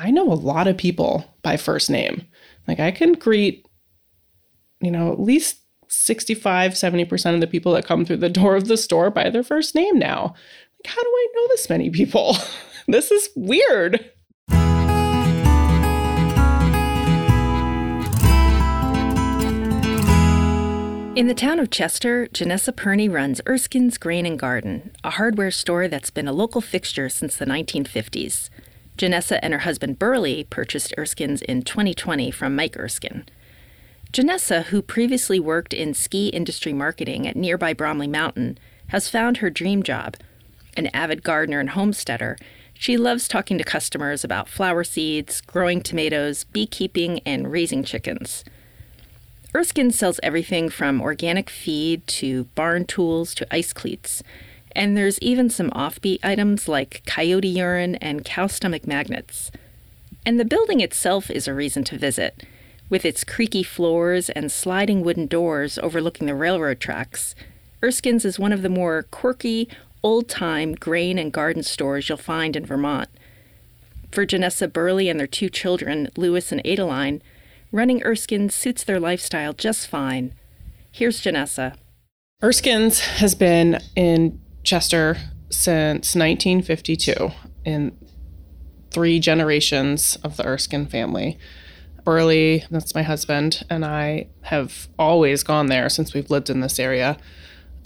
I know a lot of people by first name. Like I can greet, you know, at least 65, 70% of the people that come through the door of the store by their first name now. Like, how do I know this many people? this is weird. In the town of Chester, Janessa Perney runs Erskine's Grain and Garden, a hardware store that's been a local fixture since the 1950s. Janessa and her husband Burley purchased Erskine's in 2020 from Mike Erskine. Janessa, who previously worked in ski industry marketing at nearby Bromley Mountain, has found her dream job. An avid gardener and homesteader, she loves talking to customers about flower seeds, growing tomatoes, beekeeping, and raising chickens. Erskine sells everything from organic feed to barn tools to ice cleats. And there's even some offbeat items like coyote urine and cow stomach magnets. And the building itself is a reason to visit. With its creaky floors and sliding wooden doors overlooking the railroad tracks, Erskine's is one of the more quirky, old time grain and garden stores you'll find in Vermont. For Janessa Burley and their two children, Lewis and Adeline, Running Erskine suits their lifestyle just fine. Here's Janessa. Erskine's has been in Chester since 1952 in three generations of the Erskine family. Burley, that's my husband, and I have always gone there since we've lived in this area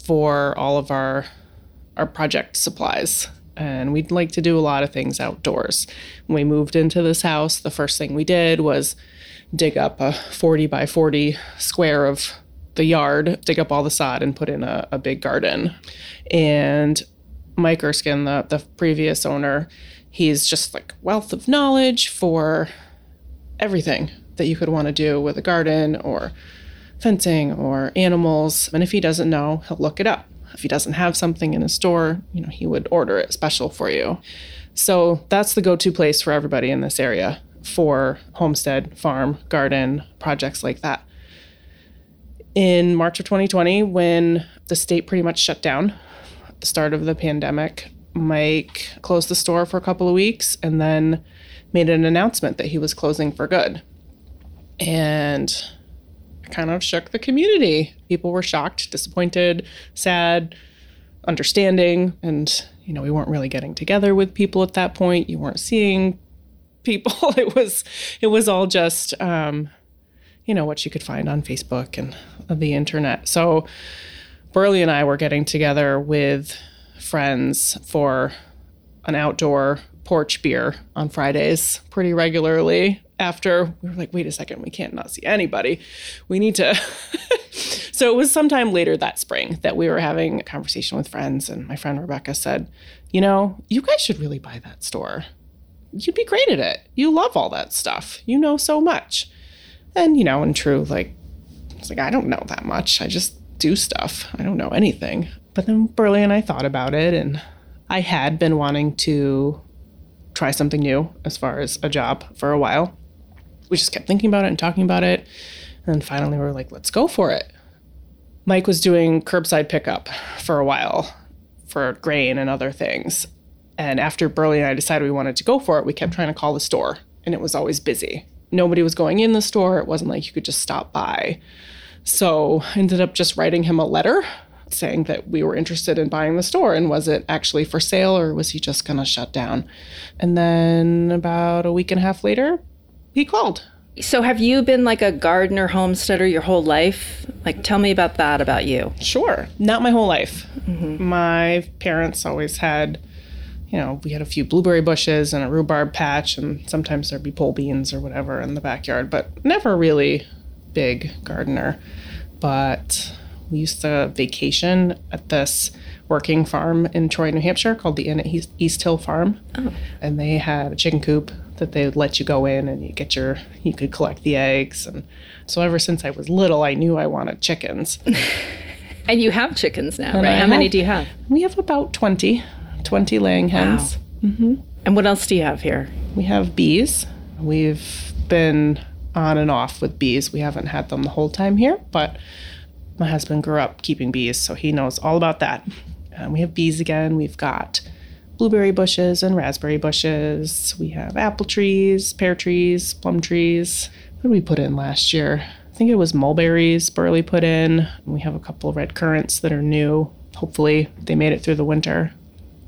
for all of our our project supplies. And we'd like to do a lot of things outdoors. When we moved into this house, the first thing we did was dig up a 40 by 40 square of the yard, dig up all the sod, and put in a, a big garden. And Mike Erskine, the, the previous owner, he's just like wealth of knowledge for everything that you could want to do with a garden or fencing or animals. And if he doesn't know, he'll look it up. If he doesn't have something in his store, you know, he would order it special for you. So that's the go-to place for everybody in this area for homestead, farm, garden projects like that. In March of 2020, when the state pretty much shut down at the start of the pandemic, Mike closed the store for a couple of weeks and then made an announcement that he was closing for good. And kind of shook the community. People were shocked, disappointed, sad, understanding, and you know, we weren't really getting together with people at that point. You weren't seeing people. It was it was all just um, you know what you could find on Facebook and the internet. So Burley and I were getting together with friends for an outdoor porch beer on Fridays pretty regularly. After we were like, wait a second, we can't not see anybody. We need to. so it was sometime later that spring that we were having a conversation with friends, and my friend Rebecca said, you know, you guys should really buy that store you'd be great at it. You love all that stuff. You know so much. And, you know, in true, like, it's like, I don't know that much. I just do stuff. I don't know anything. But then Burley and I thought about it, and I had been wanting to try something new as far as a job for a while. We just kept thinking about it and talking about it. And finally, we were like, let's go for it. Mike was doing curbside pickup for a while for grain and other things. And after Burley and I decided we wanted to go for it, we kept trying to call the store, and it was always busy. Nobody was going in the store. It wasn't like you could just stop by. So I ended up just writing him a letter saying that we were interested in buying the store and was it actually for sale or was he just going to shut down? And then about a week and a half later, he called. So have you been like a gardener homesteader your whole life? Like tell me about that about you. Sure. Not my whole life. Mm-hmm. My parents always had you know, we had a few blueberry bushes and a rhubarb patch, and sometimes there'd be pole beans or whatever in the backyard, but never really big gardener. But we used to vacation at this working farm in Troy, New Hampshire called the Inn at East Hill Farm. Oh. And they had a chicken coop that they would let you go in and you get your, you could collect the eggs. And so ever since I was little, I knew I wanted chickens. and you have chickens now, and right? I How have, many do you have? We have about 20. 20 laying hens. Wow. Mm-hmm. And what else do you have here? We have bees. We've been on and off with bees. We haven't had them the whole time here, but my husband grew up keeping bees, so he knows all about that. We have bees again. We've got blueberry bushes and raspberry bushes. We have apple trees, pear trees, plum trees. What did we put in last year? I think it was mulberries Burley put in. We have a couple of red currants that are new. Hopefully, they made it through the winter.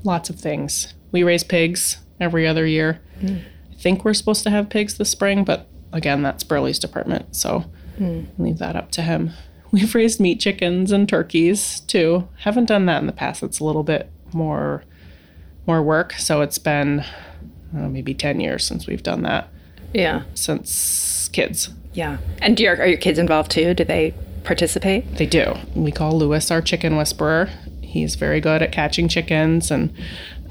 Lots of things. We raise pigs every other year. Mm. I think we're supposed to have pigs this spring, but again, that's Burley's department, so mm. leave that up to him. We've raised meat chickens and turkeys too. Haven't done that in the past. It's a little bit more more work. So it's been know, maybe ten years since we've done that. Yeah. Since kids. Yeah. And do your, are your kids involved too? Do they participate? They do. We call Lewis our chicken whisperer. He's very good at catching chickens and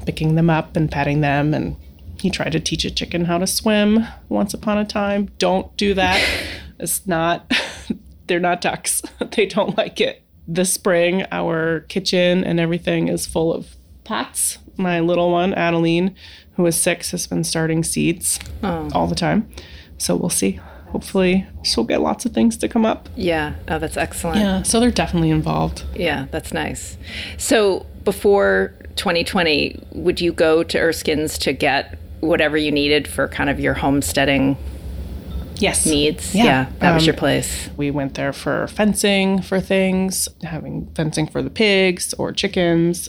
picking them up and patting them and he tried to teach a chicken how to swim once upon a time. Don't do that. it's not they're not ducks. they don't like it. This spring our kitchen and everything is full of pots. My little one, Adeline, who is six, has been starting seeds oh. all the time. So we'll see. Hopefully, she'll get lots of things to come up. Yeah. Oh, that's excellent. Yeah. So they're definitely involved. Yeah, that's nice. So before 2020, would you go to Erskine's to get whatever you needed for kind of your homesteading yes. needs. Yeah, yeah that um, was your place. We went there for fencing for things, having fencing for the pigs or chickens.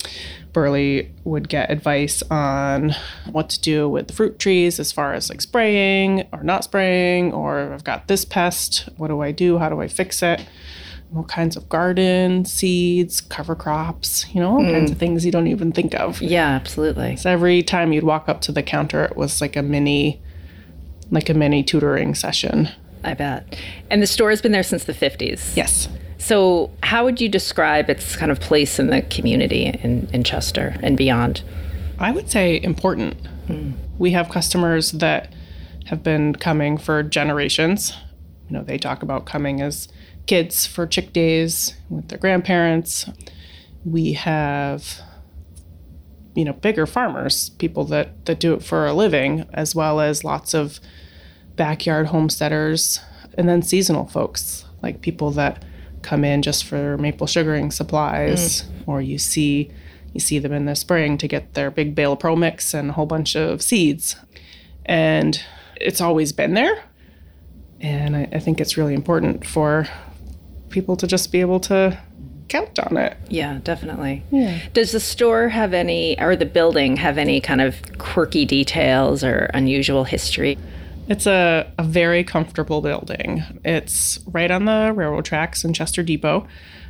Burley would get advice on what to do with the fruit trees as far as like spraying or not spraying, or I've got this pest. What do I do? How do I fix it? all kinds of garden seeds, cover crops, you know, all mm. kinds of things you don't even think of. Yeah, absolutely. So every time you'd walk up to the counter, it was like a mini like a mini tutoring session. I bet. And the store has been there since the 50s. Yes. So, how would you describe its kind of place in the community in, in Chester and beyond? I would say important. Hmm. We have customers that have been coming for generations. You know, they talk about coming as kids for chick days with their grandparents. We have you know bigger farmers people that that do it for a living as well as lots of backyard homesteaders and then seasonal folks like people that come in just for maple sugaring supplies mm. or you see you see them in the spring to get their big bale pro mix and a whole bunch of seeds and it's always been there and I, I think it's really important for people to just be able to count on it. Yeah, definitely. Yeah. Does the store have any, or the building have any kind of quirky details or unusual history? It's a, a very comfortable building. It's right on the railroad tracks in Chester Depot,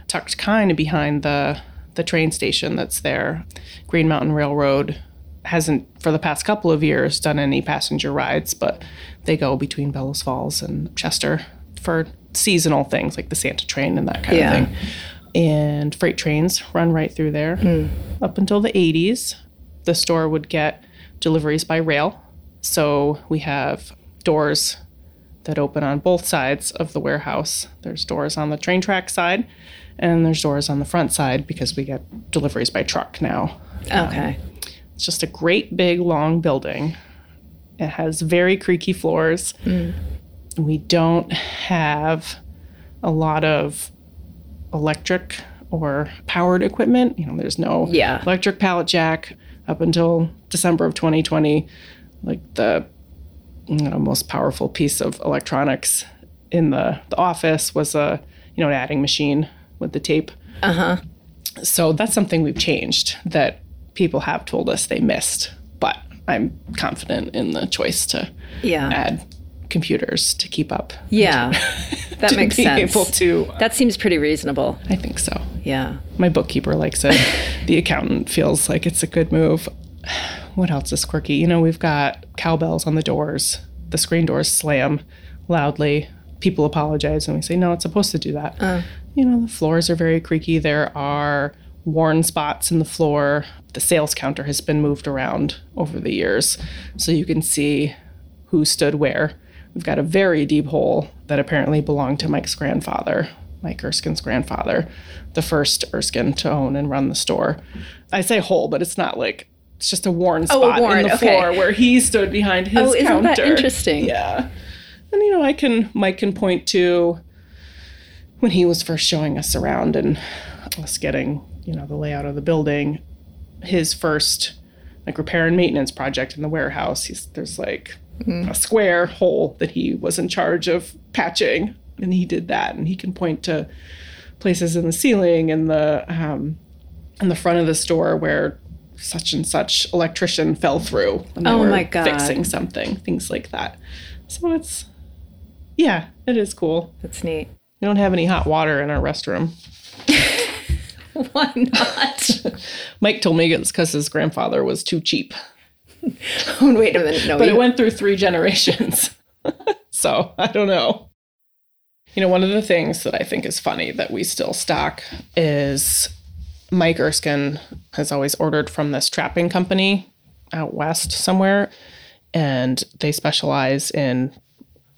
tucked kind of behind the the train station that's there. Green Mountain Railroad hasn't for the past couple of years done any passenger rides, but they go between Bellows Falls and Chester for seasonal things like the Santa train and that kind yeah. of thing and freight trains run right through there. Mm. Up until the 80s, the store would get deliveries by rail. So we have doors that open on both sides of the warehouse. There's doors on the train track side, and there's doors on the front side because we get deliveries by truck now. Okay. Um, it's just a great big long building. It has very creaky floors. Mm. We don't have a lot of electric or powered equipment. You know, there's no yeah. electric pallet jack up until December of 2020. Like the you know, most powerful piece of electronics in the, the office was a you know an adding machine with the tape. Uh huh. So that's something we've changed that people have told us they missed, but I'm confident in the choice to yeah. add computers to keep up. Yeah, that makes sense. Able to. Uh, that seems pretty reasonable. I think so. Yeah. My bookkeeper likes it. the accountant feels like it's a good move. What else is quirky? You know, we've got cowbells on the doors. The screen doors slam loudly. People apologize, and we say, "No, it's supposed to do that." Uh. You know, the floors are very creaky. There are worn spots in the floor. The sales counter has been moved around over the years, so you can see who stood where We've got a very deep hole that apparently belonged to Mike's grandfather, Mike Erskine's grandfather, the first Erskine to own and run the store. I say hole, but it's not like it's just a worn oh, spot oh, worn, in the okay. floor where he stood behind his oh, isn't counter. that interesting? Yeah. And you know, I can Mike can point to when he was first showing us around and us getting, you know, the layout of the building, his first like repair and maintenance project in the warehouse. He's, there's like a square hole that he was in charge of patching, and he did that. And he can point to places in the ceiling and the um, in the front of the store where such and such electrician fell through. When they Oh were my God. Fixing something, things like that. So it's yeah, it is cool. That's neat. We don't have any hot water in our restroom. Why not? Mike told me it's because his grandfather was too cheap. oh, wait a minute. No, But you- it went through three generations. so I don't know. You know, one of the things that I think is funny that we still stock is Mike Erskine has always ordered from this trapping company out west somewhere. And they specialize in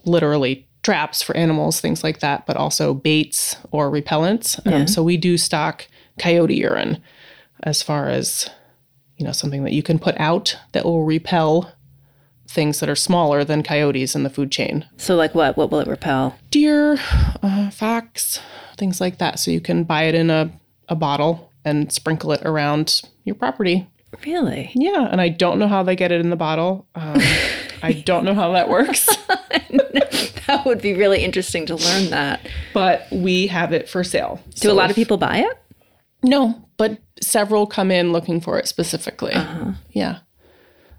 literally traps for animals, things like that, but also baits or repellents. Um, so we do stock coyote urine as far as, you know, something that you can put out that will repel things that are smaller than coyotes in the food chain. so, like what? What will it repel? Deer, uh, fox, things like that. So you can buy it in a, a bottle and sprinkle it around your property. Really? Yeah, and I don't know how they get it in the bottle. Um, I don't know how that works, That would be really interesting to learn that. but we have it for sale. Do a lot of people buy it? No, but several come in looking for it specifically. Yeah.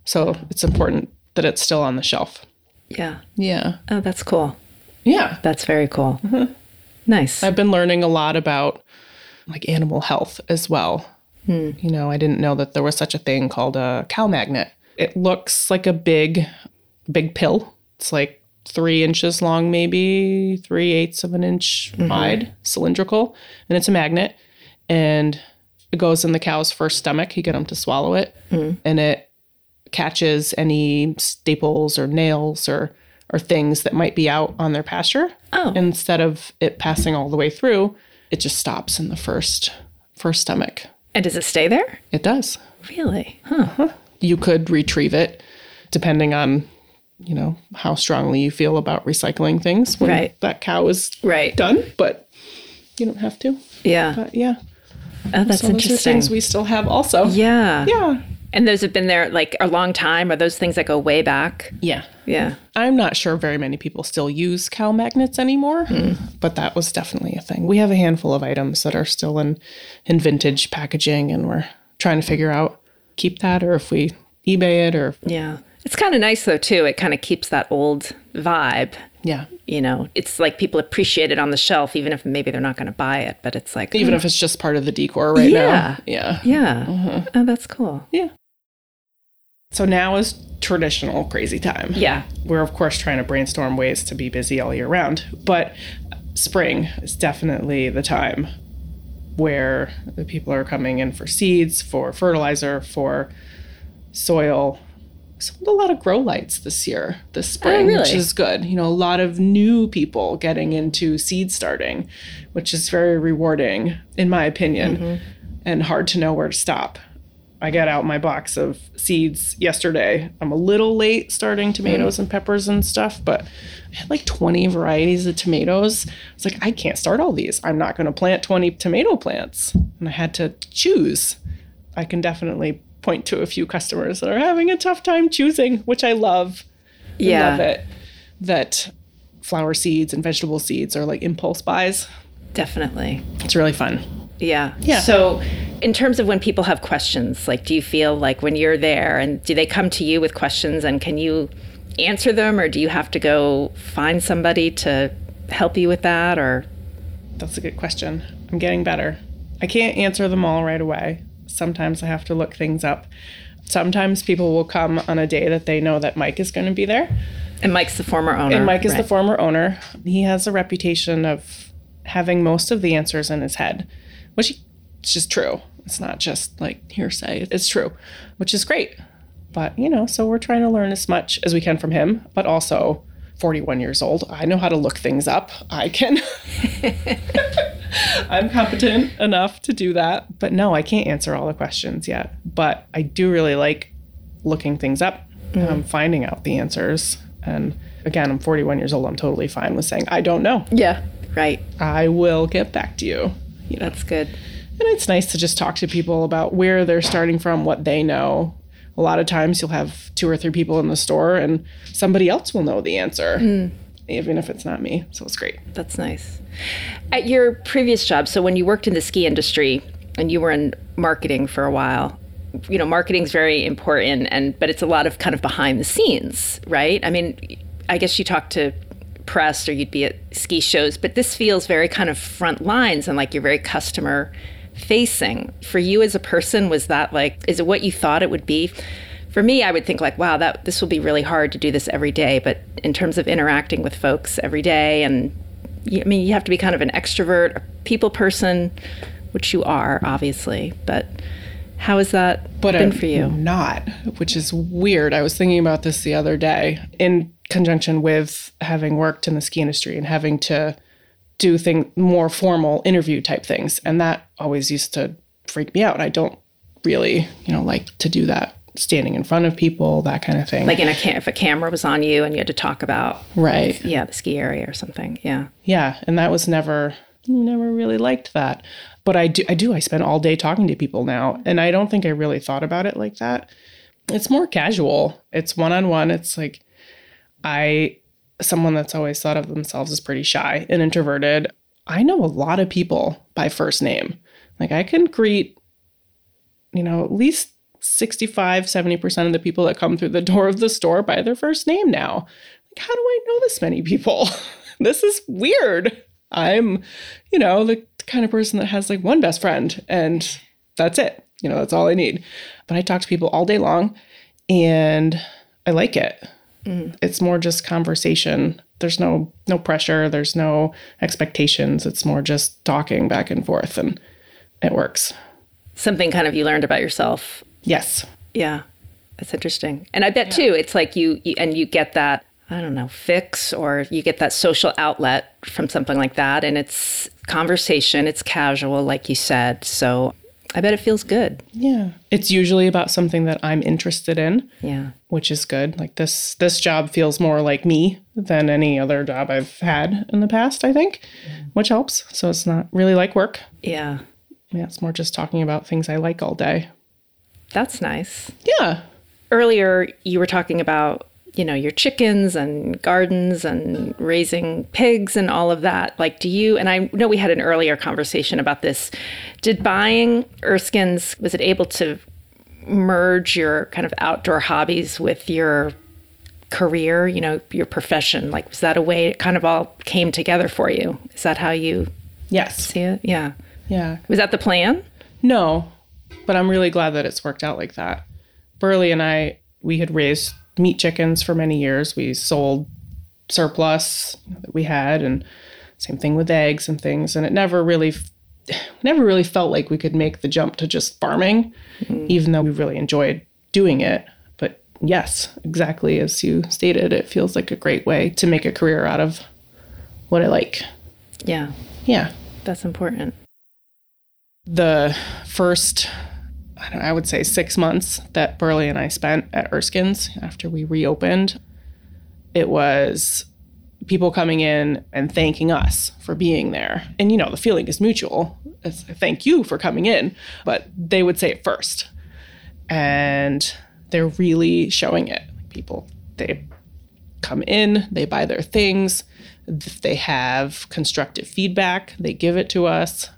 So it's important that it's still on the shelf. Yeah. Yeah. Oh, that's cool. Yeah. That's very cool. Nice. I've been learning a lot about like animal health as well. Hmm. You know, I didn't know that there was such a thing called a cow magnet. It looks like a big, big pill. It's like three inches long, maybe three eighths of an inch mm-hmm. wide, cylindrical, and it's a magnet. And it goes in the cow's first stomach. You get them to swallow it, hmm. and it catches any staples or nails or or things that might be out on their pasture. Oh. Instead of it passing all the way through, it just stops in the first first stomach. And does it stay there? It does. Really? Huh. Uh-huh. You could retrieve it depending on, you know, how strongly you feel about recycling things when Right. that cow is Right. done, but you don't have to. Yeah. But yeah. Oh, that's So those are interesting. things we still have also. yeah. Yeah. And those have been there like a long time. Are those things that go way back? Yeah. Yeah. I'm not sure very many people still use cow magnets anymore, but that was definitely a thing. We have a handful of items that are still in in vintage packaging, and we're trying to figure out keep that or if we eBay it or Yeah. It's kind of nice though too. It kind of keeps that old vibe. yeah. You know, it's like people appreciate it on the shelf, even if maybe they're not going to buy it. But it's like, Even hmm. if it's just part of the decor right Yeah. now. Yeah. yeah. Mm-hmm. Oh, that's cool. Yeah. So now is traditional crazy time. Yeah. We're of course trying to brainstorm ways to be busy all year round, but spring is definitely the time where the people are coming in for seeds, for fertilizer, for soil. Sold a lot of grow lights this year, this oh, spring, which really? is good. You know, a lot of new people getting into seed starting, which is very rewarding, in my opinion, mm-hmm. and hard to know where to stop. I got out my box of seeds yesterday. I'm a little late starting tomatoes and peppers and stuff, but I had like 20 varieties of tomatoes. I was like, I can't start all these. I'm not going to plant 20 tomato plants. And I had to choose. I can definitely point to a few customers that are having a tough time choosing, which I love. I Yeah. love it. That flower seeds and vegetable seeds are like impulse buys. Definitely. It's really fun. Yeah. Yeah. So, in terms of when people have questions, like, do you feel like when you're there and do they come to you with questions and can you answer them or do you have to go find somebody to help you with that or? That's a good question. I'm getting better. I can't answer them all right away. Sometimes I have to look things up. Sometimes people will come on a day that they know that Mike is going to be there. And Mike's the former owner. And Mike is the former owner. He has a reputation of having most of the answers in his head, which is just true. It's not just like hearsay. It's true, which is great. But, you know, so we're trying to learn as much as we can from him, but also 41 years old. I know how to look things up. I can. I'm competent enough to do that. But no, I can't answer all the questions yet. But I do really like looking things up, um, finding out the answers. And again, I'm 41 years old. I'm totally fine with saying, I don't know. Yeah. Right. I will get back to you. You know, That's good. And it's nice to just talk to people about where they're starting from, what they know. a lot of times you'll have two or three people in the store and somebody else will know the answer, mm. even if it's not me. So it's great. That's nice. At your previous job, so when you worked in the ski industry and you were in marketing for a while, you know, marketing is very important, and but it's a lot of kind of behind the scenes, right? I mean, I guess you talk to press or you'd be at ski shows, but this feels very kind of front lines and like you're very customer facing. For you as a person, was that like, is it what you thought it would be? For me, I would think like, wow, that this will be really hard to do this every day. But in terms of interacting with folks every day, and I mean, you have to be kind of an extrovert, a people person, which you are, obviously. But how has that but been I'm for you? Not, which is weird. I was thinking about this the other day in conjunction with having worked in the ski industry and having to do thing more formal interview type things. And that always used to freak me out. I don't really you know like to do that standing in front of people that kind of thing. Like in a cam- if a camera was on you and you had to talk about right. yeah the ski area or something yeah. Yeah and that was never never really liked that. But i do i do i spend all day talking to people now and i don't think i really thought about it like that. It's more casual. It's one-on-one. It's like i someone that's always thought of themselves as pretty shy and introverted, I know a lot of people by first name. Like I can greet, you know, at least 65, 70% of the people that come through the door of the store by their first name now. Like, how do I know this many people? this is weird. I'm, you know, the kind of person that has like one best friend and that's it. You know, that's all I need. But I talk to people all day long and I like it. Mm. It's more just conversation. There's no no pressure, there's no expectations. It's more just talking back and forth and it works. Something kind of you learned about yourself. Yes. Yeah. That's interesting. And I bet yeah. too it's like you, you and you get that I don't know, fix or you get that social outlet from something like that and it's conversation, it's casual like you said. So I bet it feels good. Yeah. It's usually about something that I'm interested in. Yeah. Which is good. Like this this job feels more like me than any other job I've had in the past, I think, which helps. So it's not really like work. Yeah. Yeah, it's more just talking about things I like all day. That's nice. Yeah. Earlier you were talking about you know your chickens and gardens and raising pigs and all of that like do you and i know we had an earlier conversation about this did buying erskine's was it able to merge your kind of outdoor hobbies with your career you know your profession? Like was that a way it kind of all came together for you? Is that how you yes. see it? Yeah. Yeah. Was that the plan? No but i'm really glad that it's worked out like that. Burley and i we had raised meat chickens for many years. We sold surplus that we had, and same thing with eggs and things. And it never really, never really felt like we could make the jump to just farming, mm-hmm. even though we really enjoyed doing it. But yes, exactly as you stated, it feels like a great way to make a career out of what I like. Yeah. Yeah. That's important. The first I would say six months that Burley and I spent at Erskine's after we reopened, it was people coming in and thanking us for being there. And you know, the feeling is mutual. It's thank you for coming in, but they would say it first. And they're really showing it. People, they come in, they buy their things, if they have constructive feedback, they give it to us,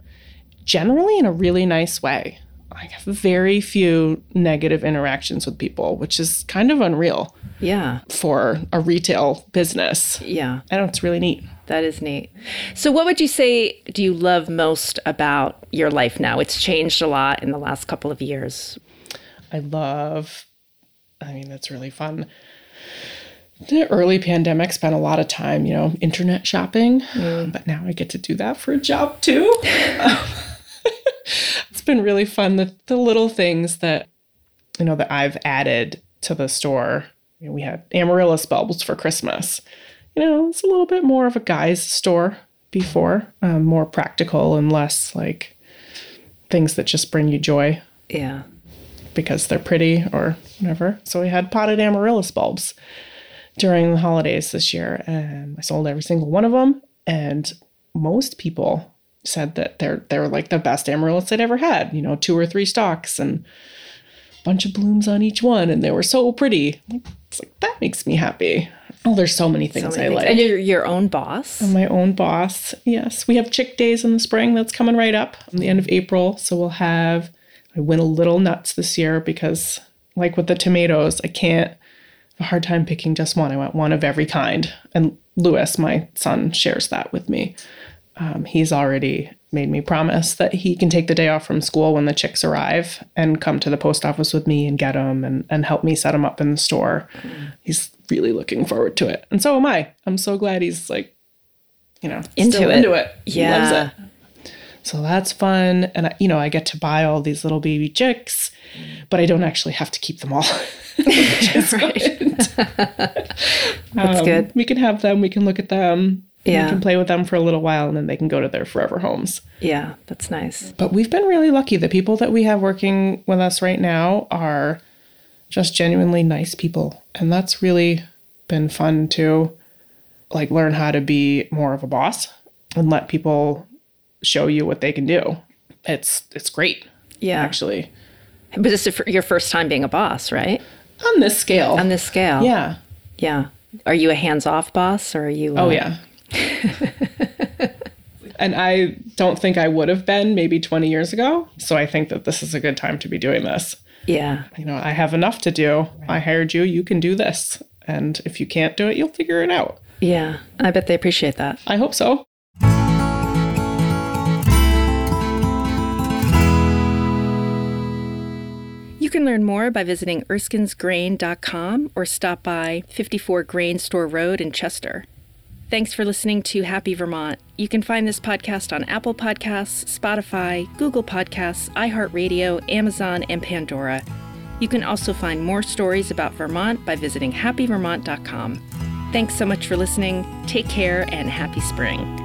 generally in a really nice way. I have very few negative interactions with people, which is kind of unreal. Yeah. For a retail business. Yeah. I know it's really neat. That is neat. So, what would you say do you love most about your life now? It's changed a lot in the last couple of years. I love, I mean, that's really fun. The early pandemic spent a lot of time, you know, internet shopping, mm. but now I get to do that for a job too. it's been really fun. The, the little things that, you know, that I've added to the store. You know, we had amaryllis bulbs for Christmas. You know, it's a little bit more of a guy's store before, um, more practical and less like things that just bring you joy. Yeah. Because they're pretty or whatever. So we had potted amaryllis bulbs during the holidays this year, and I sold every single one of them. And most people said that they're they're like the best amaryllis they'd ever had. You know, two or three stalks, and a bunch of blooms on each one, and they were so pretty. It's like that makes me happy. Oh, there's so many things So many I things. like. And you're your own boss. I'm my own boss. Yes, we have chick days in the spring. That's coming right up in the end of April. So we'll have. I went a little nuts this year because, like with the tomatoes, I can't. have a hard time picking just one. I want one of every kind. And Lewis, my son, shares that with me. Um, he's already made me promise that he can take the day off from school when the chicks arrive and come to the post office with me and get them and, and help me set them up in the store. He's really looking forward to it. And so am I. I'm so glad he's like, you know, Into still it. into it. He Yeah. loves it. So that's fun. And, I, you know, I get to buy all these little baby chicks, but I don't actually have to keep them all. That's Um, good. We can have them, we can look at them. Yeah. We can play with them for a little while and then they can go to their forever homes. Yeah, that's nice. But we've been really lucky. The people that we have working with us right now are just genuinely nice people. And that's really been fun to like learn how to be more of a boss and let people show you what they can do. It's it's great Yeah. actually. But this is your first time being a boss, right? On this scale. On this scale. yeah. Yeah. Are you a hands-off boss or are you? Oh uh, yeah. and I don't think I would have been maybe 20 years ago. So I think that this is a good time to be doing this. Yeah. You know, I have enough to do. I hired you, you can do this. And if you can't do it, you'll figure it out. Yeah. I bet they appreciate that. I hope so. You can learn more by visiting erskinesgrain.com or stop by 54 Grain Store Road in Chester. Thanks for listening to Happy Vermont. You can find this podcast on Apple Podcasts, Spotify, Google Podcasts, iHeartRadio, Amazon, and Pandora. You can also find more stories about Vermont by visiting happyvermont.com. Thanks so much for listening. Take care and happy spring.